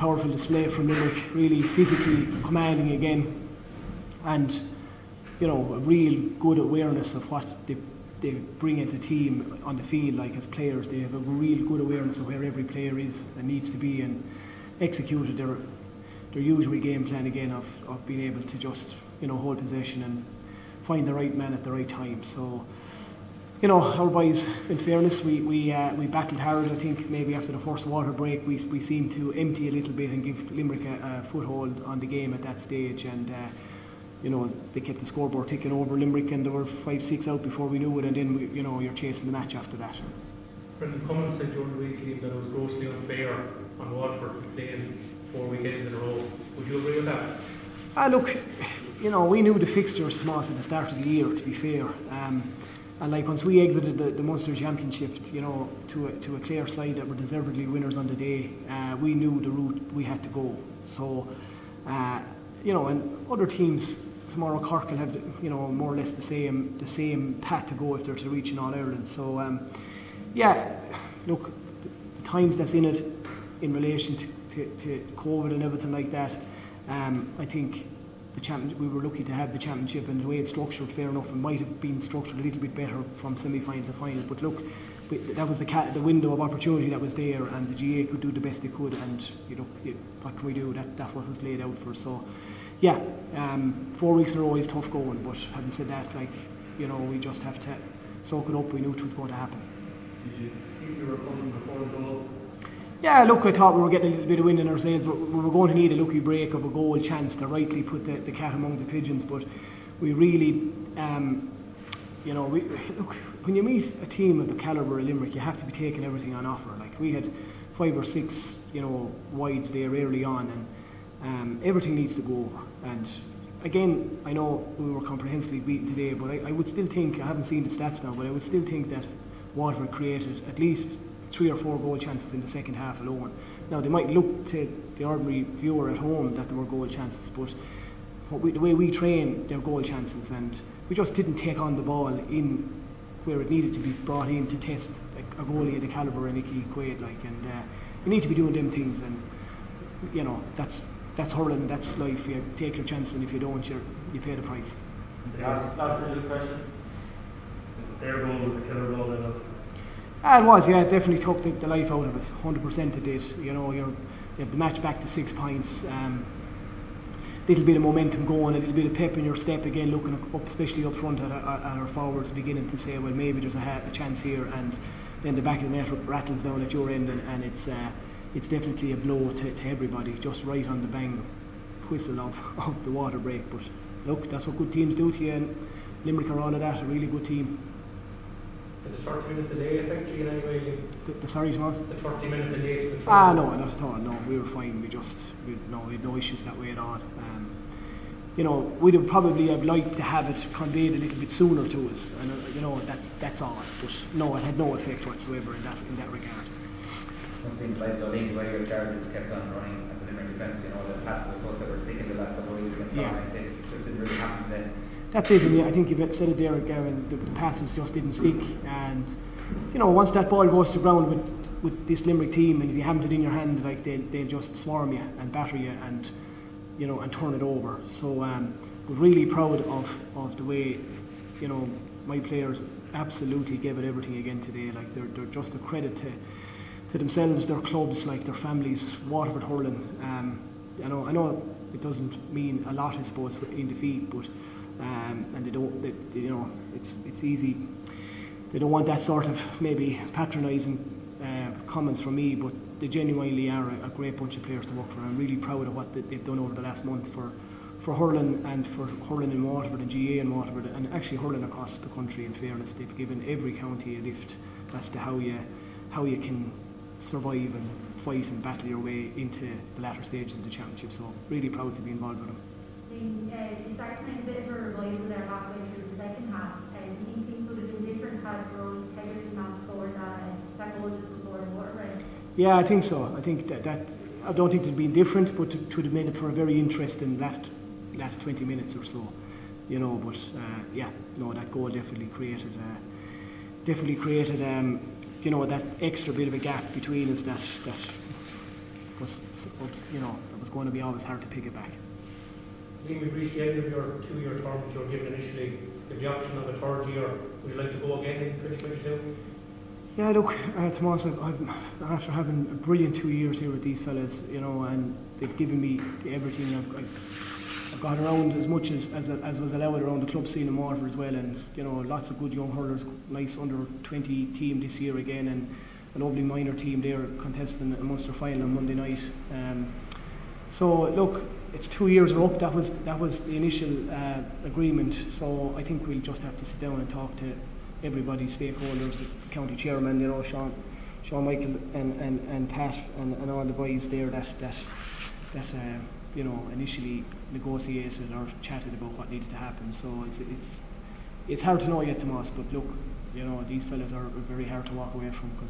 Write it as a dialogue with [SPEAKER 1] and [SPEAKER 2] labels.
[SPEAKER 1] powerful display from Limerick, really physically commanding again, and you know a real good awareness of what they, they bring as a team on the field, like as players. They have a real good awareness of where every player is and needs to be, and executed their their usual game plan again of, of being able to just you know hold possession and find the right man at the right time. So you know, our boys, in fairness, we we uh, we battled hard. I think maybe after the first water break, we we seemed to empty a little bit and give Limerick a, a foothold on the game at that stage. And uh, you know, they kept the scoreboard ticking over Limerick, and there were five, six out before we knew it. And then we, you know, you're chasing the match after that.
[SPEAKER 2] Brendan Cummins said during the week that it was grossly unfair on Waterford to play four weekends in a row. Would you agree with that?
[SPEAKER 1] Ah, look, you know, we knew the fixtures, Moss, at the start of the year. To be fair. Um, and like once we exited the, the Munster Championship, you know, to a, to a Clare side that were deservedly winners on the day, uh, we knew the route we had to go. So, uh, you know, and other teams tomorrow, Cork will have, you know, more or less the same the same path to go if they're to reach in All Ireland. So, um, yeah, look, the, the times that's in it in relation to, to, to COVID and everything like that, um, I think the champion, we were lucky to have the championship and the way it's structured, fair enough, it might have been structured a little bit better from semi-final to final. But look, we, that was the, cat, the window of opportunity that was there, and the GAA could do the best they could. And you know, it, what can we do? That that what was laid out for. So, yeah, um, four weeks in a row is tough going. But having said that, like you know, we just have to soak it up. We knew it was going to happen.
[SPEAKER 3] Did you think you were coming before goal?
[SPEAKER 1] Yeah, look, I thought we were getting a little bit of wind in our sails, but we were going to need a lucky break of a goal chance to rightly put the, the cat among the pigeons. But we really, um, you know, we, look, when you meet a team of the calibre of Limerick, you have to be taking everything on offer. Like we had five or six, you know, wides there early on, and um, everything needs to go over. And again, I know we were comprehensively beaten today, but I, I would still think, I haven't seen the stats now, but I would still think that Waterford created at least three or four goal chances in the second half alone. Now, they might look to the ordinary viewer at home that there were goal chances, but we, the way we train, they're goal chances, and we just didn't take on the ball in where it needed to be brought in to test a, a goalie of the calibre of Nicky Quaid. Like, and uh, you need to be doing them things, and you know that's that's hurling, that's life. You take your chance, and if you don't, you you pay the price.
[SPEAKER 3] Last, question. Their goal was the killer goal.
[SPEAKER 1] Ah, it was, yeah, it definitely took the, the life out of us, 100% it did. You know, you have the match back to six points. Um, little bit of momentum going, a little bit of pep in your step again, looking up, especially up front at, our, at our forwards, beginning to say, well, maybe there's a, a, chance here, and then the back of the net rattles down at your end, and, and it's uh, it's definitely a blow to, to everybody, just right on the bang whistle of, of the water break. But look, that's what good teams do to you, and Limerick are all of that, a really good team.
[SPEAKER 2] Did the 30 minute delay affect you in any way?
[SPEAKER 1] The, the sorry, Thomas?
[SPEAKER 2] The 30 minute delay to the
[SPEAKER 1] Ah, no, not at all. No, we were fine. We just, we, no, we had no issues that way at all. Um, you know, we'd have probably have liked to have it conveyed a little bit sooner to us, and uh, you know, that's that's all. But no, it had no effect whatsoever in that in that regard.
[SPEAKER 4] It seemed like the league where your charges kept on running at the Limerick defence. You know, the passes I suppose that were sticking the last couple of weeks against
[SPEAKER 1] Yeah.
[SPEAKER 4] Ireland, just didn't really happen then.
[SPEAKER 1] That's it, and yeah, I think you've said it there, Gavin. The, the passes just didn't stick, and you know, once that ball goes to ground with with this Limerick team, and if you haven't it in your hand, like they'll they'll just swarm you and batter you, and you know, and turn it over. So, um, but really proud of of the way, you know, my players absolutely gave it everything again today. Like they're they're just a credit to to themselves, their clubs, like their families, Waterford hurling. Um, I know I know it doesn't mean a lot, I suppose, in defeat, but they don't, they, they, you know, it's it's easy. They don't want that sort of maybe patronising uh, comments from me, but they genuinely are a, a great bunch of players to work for. I'm really proud of what they, they've done over the last month for for hurling and for hurling in Waterford and GAA in Waterford and actually hurling across the country. In fairness, they've given every county a lift as to how you how you can survive and fight and battle your way into the latter stages of the championship. So really proud to be involved with them.
[SPEAKER 5] You started a bit of a halfway through the second half. Things would have been different had that, goal the?
[SPEAKER 1] Yeah, I think so. I think that, that I don't think it'd been different, but it would have made it for a very interesting last last 20 minutes or so, you know. But uh, yeah, no, that goal definitely created uh, definitely created um, you know that extra bit of a gap between us that that was you know it was going to be always hard to pick it back.
[SPEAKER 2] Liam, we've reached the end of your two-year term that you were given initially. The option of a third year. Would you like to go again in 2022?
[SPEAKER 1] Yeah, look, uh, Tomas, after having a brilliant two years here with these fellas, you know, and they've given me everything. I've, I've, I've got around as much as, as, as was allowed around the club scene in Waterford as well, and you know, lots of good young hurlers, nice under 20 team this year again, and a lovely minor team there contesting a Munster final on Monday night. Um, so look, it's two years up. That was that was the initial uh, agreement. So I think we'll just have to sit down and talk to everybody, stakeholders, the county chairman, you know, Sean, Sean Michael, and, and, and Pat, and, and all the boys there that that that uh, you know initially negotiated or chatted about what needed to happen. So it's it's it's hard to know yet, Tomas. But look, you know, these fellas are very hard to walk away from because